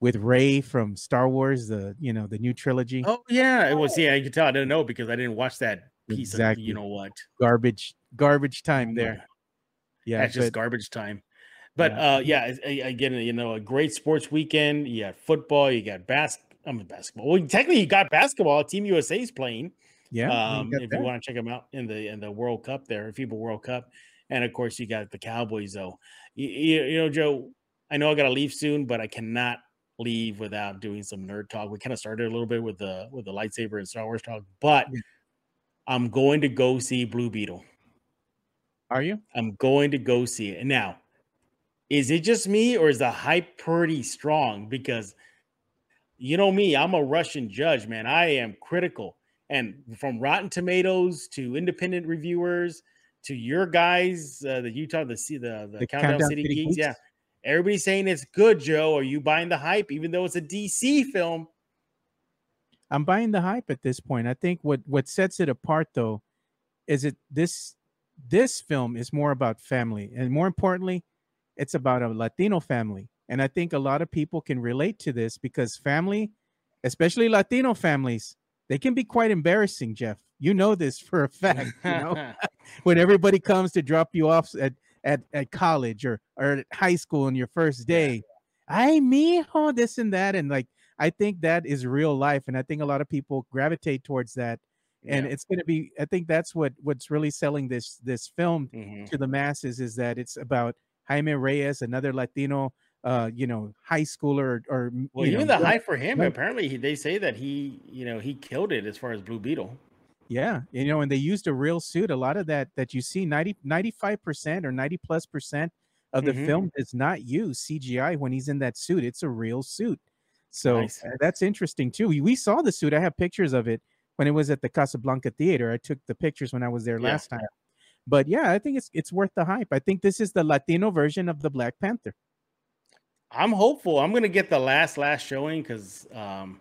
with Rey from Star Wars, the you know the new trilogy. Oh yeah, it was. Yeah, you can tell I didn't know because I didn't watch that piece Exactly. of you know what. Garbage, garbage time there. Yeah, That's just garbage time. But Yeah. uh yeah, again, you know, a great sports weekend. You got football, you got bas- I mean, basketball. Well, technically, you got basketball. Team USA is playing. Yeah. um, if that. you want to check them out in the in the World Cup there, FIBA World Cup, and of course you got the Cowboys though. You, you, you know, Joe, I know I got to leave soon, but I cannot leave without doing some nerd talk. We kind of started a little bit with the with the lightsaber and Star Wars talk, but Yeah. I'm going to go see Blue Beetle. Are you? I'm going to go see it. And now, is it just me or is the hype pretty strong? Because you know me, I'm a Russian judge, man. I am critical. And from Rotten Tomatoes to independent reviewers to your guys, uh, the Utah, the the, the, The Countdown, Countdown City, City Geeks, yeah. Everybody's saying it's good, Joe. Are you buying the hype, even though it's a DC film? I'm buying the hype at this point. I think what what sets it apart though is it this this film is more about family and more importantly it's about a Latino family. And I think a lot of people can relate to this because family, especially Latino families, they can be quite embarrassing, Jeff. You know this for a fact, you know. when everybody comes to drop you off at at, at college or or at high school on your first day. I me oh this and that and like I think that is real life and I think a lot of people gravitate towards that and Yeah. it's going to be I think that's what what's really selling this this film Mhm. to the masses is that it's about Jaime Reyes another Latino uh you know high schooler or, or Well, you even know, the hype for him, young- apparently he, they say that he, you know, he killed it as far as Blue Beetle. Yeah, you know, and they used a real suit. A lot of that that you see 90 95% or 90 plus percent of the Mhm. film does not use CGI when he's in that suit. It's a real suit. So Nice. uh, that's interesting too. We, we saw the suit. I have pictures of it when it was at the Casablanca Theater. I took the pictures when I was there Yeah. last time. But yeah, I think it's it's worth the hype. I think this is the Latino version of the Black Panther. I'm hopeful. I'm gonna get the last last showing because um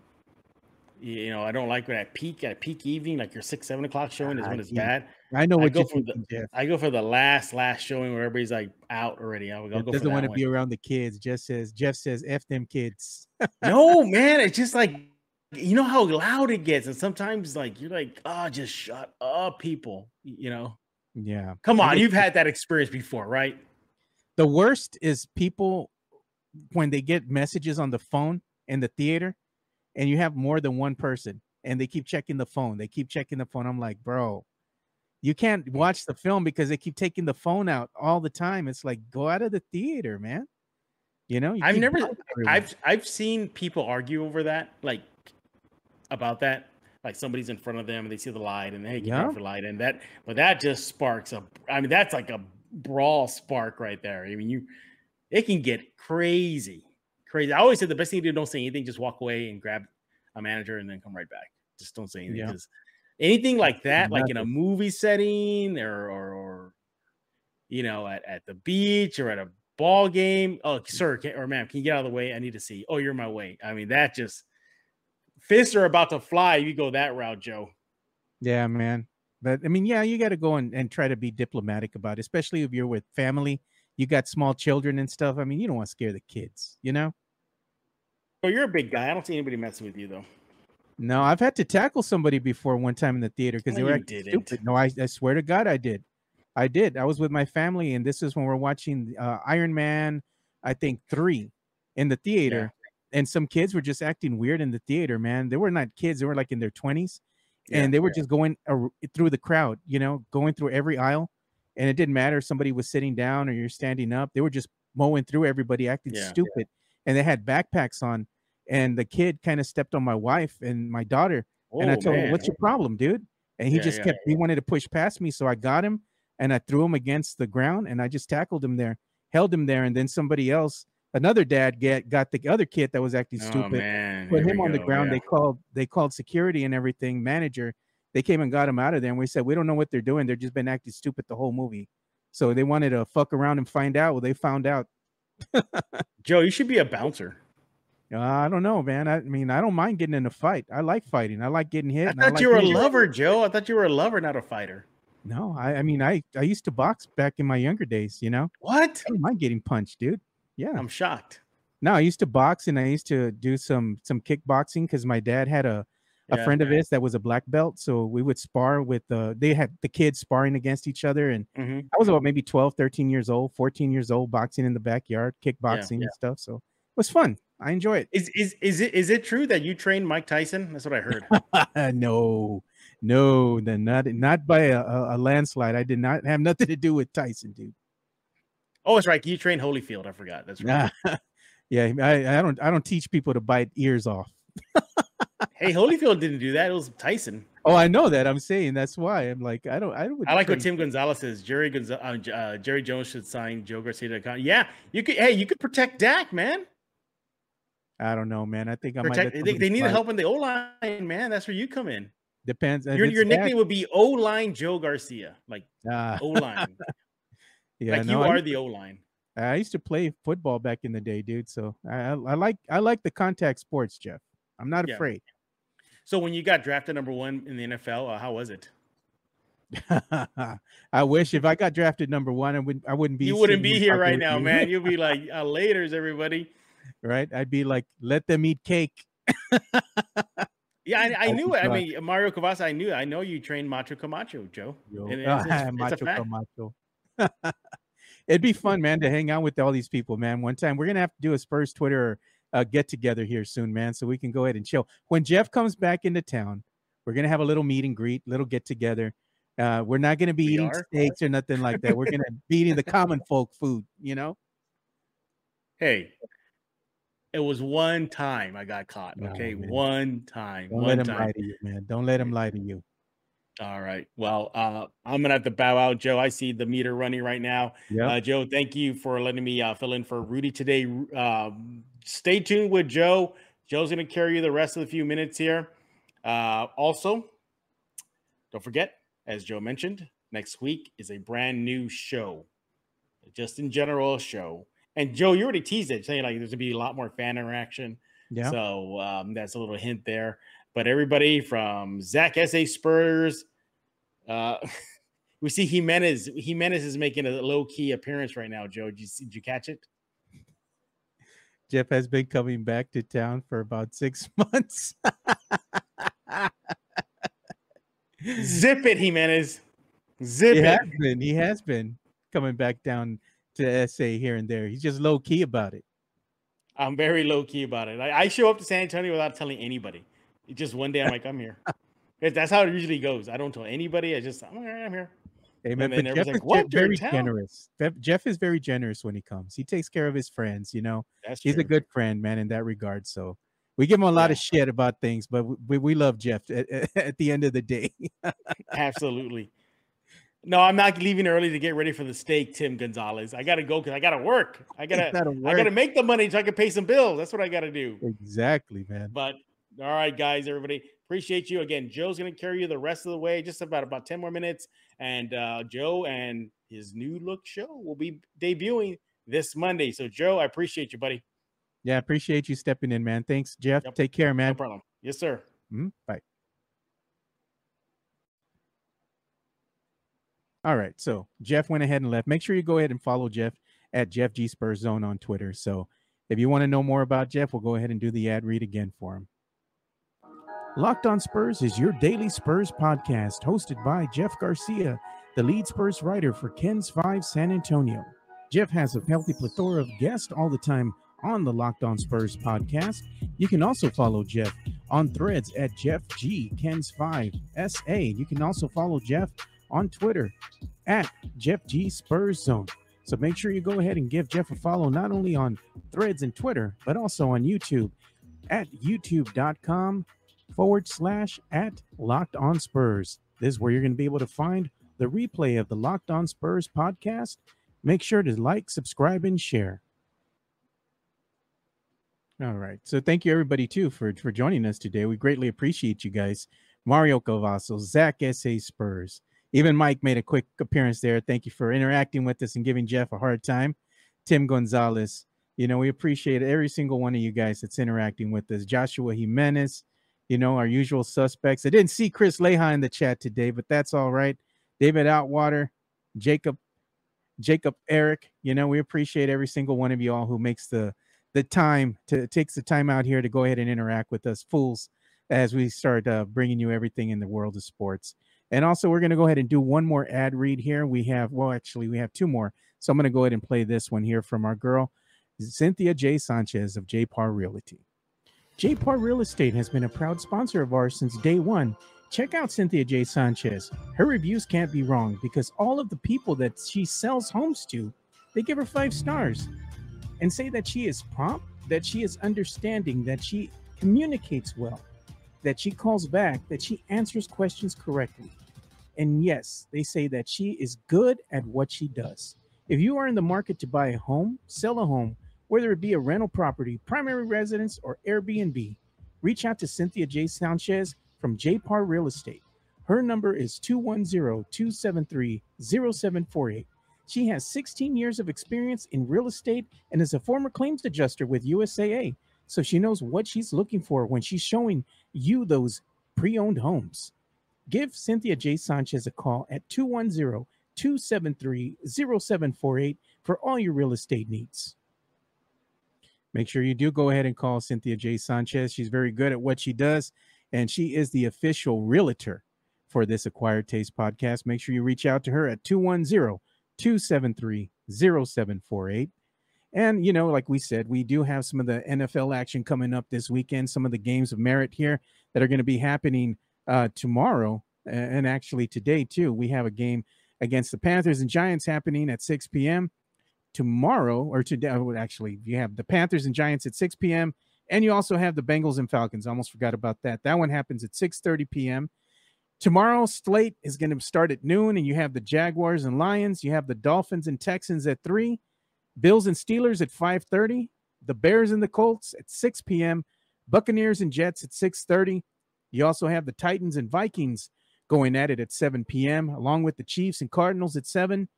you know I don't like when at peak at peak evening, like your six, seven o'clock showing is when it's bad. I know I what go you're for the- Jeff. I go for the last last showing where everybody's like out already. I'll, I'll go doesn't want to be around the kids. Jeff says Jeff says F them kids. no, man, it's just like you know how loud it gets, and sometimes like you're like, oh, just shut up, people. You know, Yeah. come on, you've had that experience before, right? the worst is people when they get messages on the phone in the theater and you have more than one person and they keep checking the phone they keep checking the phone i'm like bro you can't watch the film because they keep taking the phone out all the time it's like go out of the theater man you know you I've never- I've I've seen people argue over that, like about that. like somebody's in front of them and they see the light and they get Yeah. the light and that but that just sparks a I mean that's like a brawl spark right there. I mean you it can get crazy. Crazy. I always said the best thing to do don't say anything, just walk away and grab a manager and then come right back. Just don't say anything Yeah. anything like that, like in a movie setting or or, or you know at, at the beach or at a ball game. Oh, sir, can, or ma'am, can you get out of the way? I need to see. Oh, you're in my way. I mean, that just fists are about to fly. You go that route, Joe. Yeah, man. But I mean, yeah, you got to go and, and try to be diplomatic about it, especially if you're with family. You got small children and stuff. I mean, you don't want to scare the kids, you know? Oh, you're a big guy. I don't see anybody messing with you though. No, I've had to tackle somebody before one time in the theater because they were acting stupid. No, I, I swear to God, I did. I did. I was with my family, and this is when we're watching uh, Iron Man, I think three, in the theater, and some kids were just acting weird in the theater. Man, they were not kids; they were like in their twenties, and they were just going through the crowd. You know, going through every aisle, and it didn't matter if somebody was sitting down or you're standing up. They were just mowing through everybody, acting Yeah. stupid, and they had backpacks on. And the kid kind of stepped on my wife and my daughter, and I Oh, told him, "What's your problem, dude?" And he Yeah, just yeah, kept. He wanted to push past me, so I got him and I threw him against the ground, and I just tackled him there, held him there, and then somebody else, another dad, get got the other kid that was acting Oh, stupid, man. put Here him on the ground. Yeah. They called they called security and everything, manager. They came and got him out of there, and we said we don't know what they're doing. They're just been acting stupid the whole movie. So they wanted to fuck around and find out. Well, they found out. Joe, you should be a bouncer. Uh, I don't know, man. I mean, I don't mind getting in a fight. I like fighting. I like getting hit. I and I thought like you were a lover, Joe. I thought you were a lover, not a fighter. No, I, I mean, I I used to box back in my younger days. You know, What? I don't mind getting punched, dude. Yeah. I'm shocked. No, I used to box and I used to do some some kickboxing because my dad had a a Yeah, friend of his that was a black belt. So we would spar with the they had the kids sparring against each other. And Mhm. I was about maybe 12, 13 years old, 14 years old, boxing in the backyard, kickboxing and stuff. So it was fun. I enjoy it. Is is is it is it true that you trained Mike Tyson? That's what I heard. no, no, then not not by a, a, a landslide. I did not have nothing to do with Tyson, dude. oh, that's right. You trained Holyfield. I forgot. That's right. Yeah, I, I don't I don't teach people to bite ears off. Hey, Holyfield didn't do that. It was Tyson. Oh, I know that. I'm saying that's why I'm like I don't I don't. I like what Tim Gonzalez says. Jerry Gonza- uh, uh, Jerry Jones should sign Joe Garcia to con- Yeah, you could. Hey, you could protect Dak, man. I don't know, man. I think I might. Protect. let They, they need help in the O line, man. That's where you come in. Depends. Your, your Dak, nickname would be O line Joe Garcia, like ah, O line, yeah, like no, you I, are the O line. I used to play football back in the day, dude. So I, I, I like I like the contact sports, Jeff. I'm not Yeah. afraid. So when you got drafted number one in the NFL, uh, how was it? I wish if I got drafted number one, I wouldn't I wouldn't be. You wouldn't be here right now, man. You'd be like, uh, "Later's, everybody." right? I'd be like, let them eat cake. Yeah, I, I knew it. I mean, Mario Cavazza, I knew. I know you trained Macho Camacho, Joe. Yo, And it's- it's- it's macho. Camacho. It'd be fun, man, to hang out with all these people, man. One time we're gonna have to do a Spurs Twitter uh, get together here soon, man, so we can go ahead and chill. When Jeff comes back into town, we're gonna have a little meet and greet, little get together. Uh, we're not gonna be We eating are? steaks or nothing like that. We're gonna be eating the common folk food, you know. Hey, it was one time I got caught. Okay, man. one time. Don't one let him time. lie to you, man. Don't let him lie to you. All right. Well, uh, I'm gonna have to bow out, Joe. I see the meter running right now. Yeah. Uh, Joe, thank you for letting me uh, fill in for Rudy today. Um, stay tuned with Joe. Joe's going to carry you the rest of the few minutes here. Uh, also, don't forget, as Joe mentioned, next week is a brand new show, just in general show. And Joe, you already teased it, saying like there's going to be a lot more fan interaction. yeah. So um, that's a little hint there. But everybody from Zach S.A. Spurs, uh, we see Jimenez. Jimenez is making a low key appearance right now. Joe, did you, see, did you catch it? Jeff has been coming back to town for about six months. Zip it, Jimenez. Zip he it. has been. He has been coming back down to SA here and there. He's just low key about it. I'm very low key about it. I, I show up to San Antonio without telling anybody. Just one day I'm like, I'm here. That's how it usually goes. I don't tell anybody. I just I'm, all right, I'm here. Amen. but everyone's Jeff like, is "What? ge- You're very town?" generous. Jeff, is very generous when he comes. He takes care of his friends. You know, That's he's a good friend, man, in that regard. So We give him a lot Yeah. of shit about things, but we, we love Jeff at, at- the end of the day. Absolutely. No, I'm not leaving early to get ready for the steak, Tim Gonzalez. I gotta go because I gotta work. I gotta Gotta I gotta make the money so I can pay some bills. That's what I gotta do. exactly, man. But all right, guys, everybody, appreciate you again. Joe's gonna carry you the rest of the way, just about about 10 more minutes. And uh Joe and his new look show will be debuting this Monday. So Joe, I appreciate you, buddy. Yeah, appreciate you stepping in, man. Thanks, Jeff. Yep. Take care, man. No problem. Yes, sir. Mhm, Bye. All right. So Jeff went ahead and left. Make sure you go ahead and follow Jeff at Jeff G Spurs Zone on Twitter. So if you want to know more about Jeff, we'll go ahead and do the ad read again for him. Locked on Spurs is your daily Spurs podcast hosted by Jeff Garcia, the lead Spurs writer for KENS 5 San Antonio. Jeff has a healthy plethora of guests all the time on the Locked on Spurs podcast. You can also follow Jeff on threads at Jeff G KENS 5 SA. You can also follow Jeff on Twitter at Jeff G Spurs Zone. So make sure you go ahead and give Jeff a follow not only on threads and Twitter, but also on YouTube at youtube.com forward slash at Locked On Spurs. This is where you're going to be able to find the replay of the Locked On Spurs podcast. Make sure to like, subscribe, and share. All right. So thank you everybody too for for joining us today. We greatly appreciate you guys. Mario Cavasso, Zach S.A. Spurs. Even Mike made a quick appearance there. Thank you for interacting with us and giving Jeff a hard time. Tim Gonzalez. You know, we appreciate every single one of you guys that's interacting with us. Joshua Jimenez, you know, our usual suspects. I didn't see Chris Leha in the chat today, but that's all right. David Outwater, Jacob, Jacob Eric. You know, we appreciate every single one of you all who makes the the time to takes the time out here to go ahead and interact with us fools as we start uh, bringing you everything in the world of sports. And also, we're going to go ahead and do one more ad read here. We have, well, actually, we have two more. So I'm going to go ahead and play this one here from our girl, Cynthia J. Sanchez of J. Par Realty. J. Par Real Estate has been a proud sponsor of ours since day one. Check out Cynthia J. Sanchez. Her reviews can't be wrong because all of the people that she sells homes to, they give her five stars and say that she is prompt, that she is understanding, that she communicates well, that she calls back, that she answers questions correctly. And yes, they say that she is good at what she does. If you are in the market to buy a home, sell a home, whether it be a rental property, primary residence, or Airbnb, reach out to Cynthia J. Sanchez from J. Par Real Estate. Her number is 210 273 0748. She has 16 years of experience in real estate and is a former claims adjuster with USAA. So she knows what she's looking for when she's showing you those pre owned homes. Give Cynthia J. Sanchez a call at 210 273 0748 for all your real estate needs. Make sure you do go ahead and call Cynthia J. Sanchez. She's very good at what she does, and she is the official realtor for this Acquired Taste podcast. Make sure you reach out to her at 210 273 0748. And, you know, like we said, we do have some of the NFL action coming up this weekend, some of the games of merit here that are going to be happening uh, tomorrow and actually today, too. We have a game against the Panthers and Giants happening at 6 p.m. Tomorrow, or today, oh, actually, you have the Panthers and Giants at 6 p.m. And you also have the Bengals and Falcons. I almost forgot about that. That one happens at 6:30 p.m. Tomorrow's slate is going to start at noon, and you have the Jaguars and Lions. You have the Dolphins and Texans at three, Bills and Steelers at 5:30, the Bears and the Colts at 6 p.m., Buccaneers and Jets at 6:30. You also have the Titans and Vikings going at it at 7 p.m., along with the Chiefs and Cardinals at 7,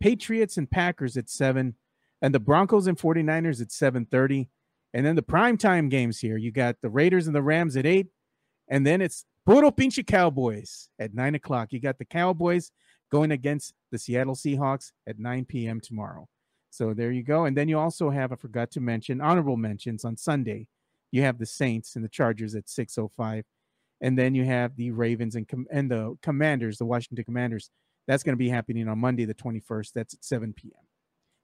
Patriots and Packers at 7, and the Broncos and 49ers at 7:30. And then the primetime games here, you got the Raiders and the Rams at 8, and then it's Puro Pinche Cowboys at 9 o'clock. You got the Cowboys going against the Seattle Seahawks at 9 p.m. tomorrow. So there you go. And then you also have, I forgot to mention, honorable mentions on Sunday. You have the Saints and the Chargers at 6:05, and then you have the Ravens and com- and the Commanders, the Washington Commanders. That's going to be happening on Monday, the 21st. That's at 7 p.m.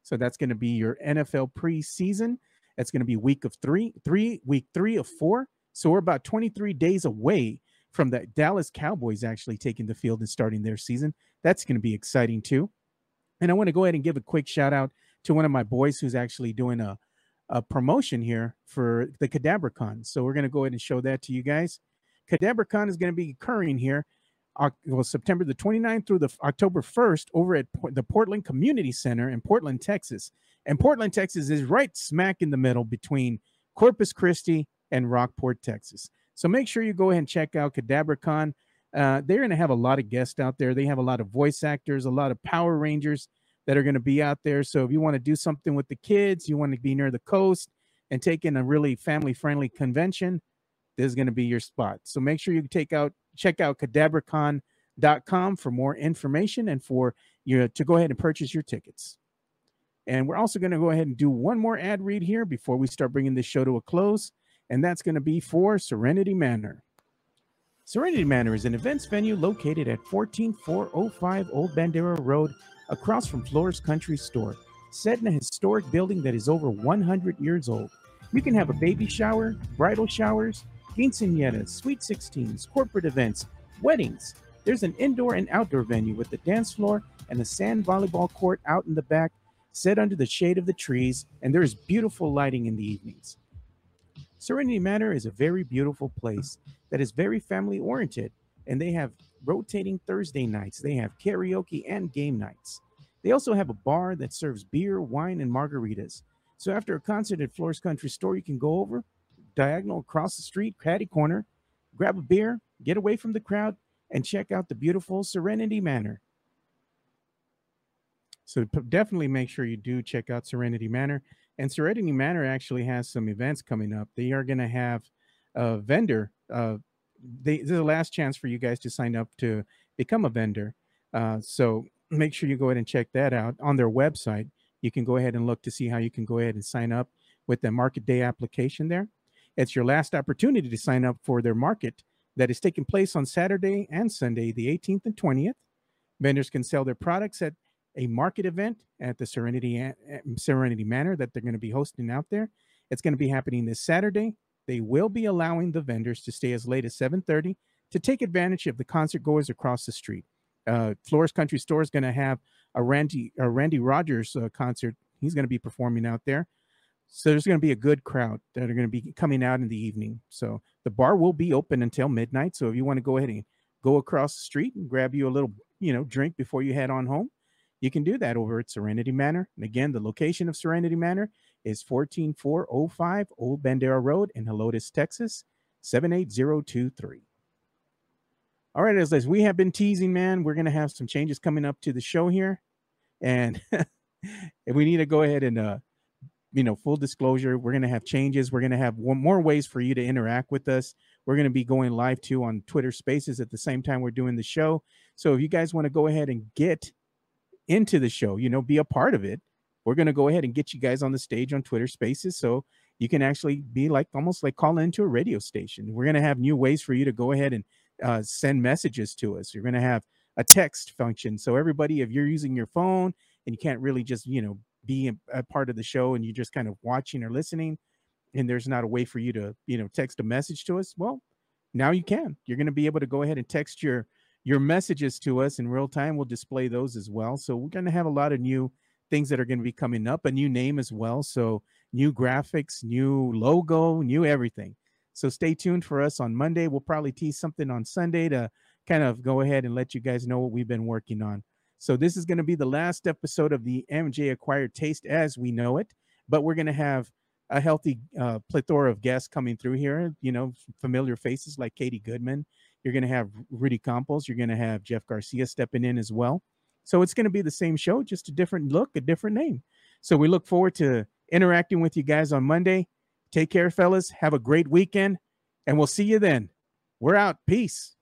So that's going to be your NFL preseason. That's going to be week of three, three week three of four. So we're about 23 days away from the Dallas Cowboys actually taking the field and starting their season. That's going to be exciting too. And I want to go ahead and give a quick shout out to one of my boys who's actually doing a a promotion here for the CadabraCon. So we're going to go ahead and show that to you guys. CadabraCon is going to be occurring here, well, September the 29th through the October 1st over at the Portland Community Center in Portland, Texas. And Portland, Texas is right smack in the middle between Corpus Christi and Rockport, Texas. So make sure you go ahead and check out CadabraCon. Uh, they're going to have a lot of guests out there. They have a lot of voice actors, a lot of Power Rangers that are going to be out there. So if you want to do something with the kids, you want to be near the coast and take in a really family friendly convention, this is going to be your spot. So make sure you take out check out cadabracon.com for more information and for you to go ahead and purchase your tickets. And we're also going to go ahead and do one more ad read here before we start bringing this show to a close, and that's going to be for Serenity Manor. Serenity Manor is an events venue located at 14405 Old Bandera Road, across from Flores Country Store, set in a historic building that is over 100 years old. You can have a baby shower, bridal showers, quinceañeras, sweet 16s, corporate events, weddings. There's an indoor and outdoor venue with a dance floor and a sand volleyball court out in the back, set under the shade of the trees, and there is beautiful lighting in the evenings. Serenity Manor is a very beautiful place that is very family oriented, and they have rotating Thursday nights. They have karaoke and game nights. They also have a bar that serves beer, wine, and margaritas. So after a concert at Flores Country Store, you can go over diagonal across the street, Caddy Corner, grab a beer, get away from the crowd, and check out the beautiful Serenity Manor. So definitely make sure you do check out Serenity Manor. And Serenity Manor actually has some events coming up. They are going to have a vendor. Uh, they, this is the last chance for you guys to sign up to become a vendor. Uh, so make sure you go ahead and check that out on their website. You can go ahead and look to see how you can go ahead and sign up with the market day application there. It's your last opportunity to sign up for their market that is taking place on Saturday and Sunday, the 18th and 20th. Vendors can sell their products at a market event at the Serenity Serenity Manor that they're going to be hosting out there. It's going to be happening this Saturday. They will be allowing the vendors to stay as late as 7:30 to take advantage of the concert goers across the street. Uh, Flores Country Store is going to have a Randy a Randy Rogers uh, concert. He's going to be performing out there. So there's going to be a good crowd that are going to be coming out in the evening. So the bar will be open until midnight. So if you want to go ahead and go across the street and grab you a little, you know, drink before you head on home, you can do that over at Serenity Manor. And again, the location of Serenity Manor is 14405 Old Bandera Road in Helotes, Texas, 78023. All right, as, as we have been teasing, man, we're going to have some changes coming up to the show here. And we need to go ahead and, uh, you know, full disclosure, we're going to have changes. We're going to have one more ways for you to interact with us. We're going to be going live too on Twitter Spaces at the same time we're doing the show. So if you guys want to go ahead and get into the show, you know, be a part of it. We're going to go ahead and get you guys on the stage on Twitter Spaces so you can actually be like almost like calling into a radio station. We're going to have new ways for you to go ahead and uh, send messages to us. You're going to have a text function. So everybody, if you're using your phone and you can't really just, you know, be a, a part of the show and you're just kind of watching or listening and there's not a way for you to, you know, text a message to us, well, now you can. You're going to be able to go ahead and text your your messages to us in real time. We'll display those as well. So we're going to have a lot of new things that are going to be coming up, a new name as well. So new graphics, new logo, new everything. So stay tuned for us on Monday. We'll probably tease something on Sunday to kind of go ahead and let you guys know what we've been working on. So this is going to be the last episode of the MJ Acquired Taste as we know it, but we're going to have a healthy uh, plethora of guests coming through here. You know, familiar faces like Katie Goodman. You're going to have Rudy Campos. You're going to have Jeff Garcia stepping in as well. So it's going to be the same show, just a different look, a different name. So we look forward to interacting with you guys on Monday. Take care, fellas. Have a great weekend, and we'll see you then. We're out. Peace.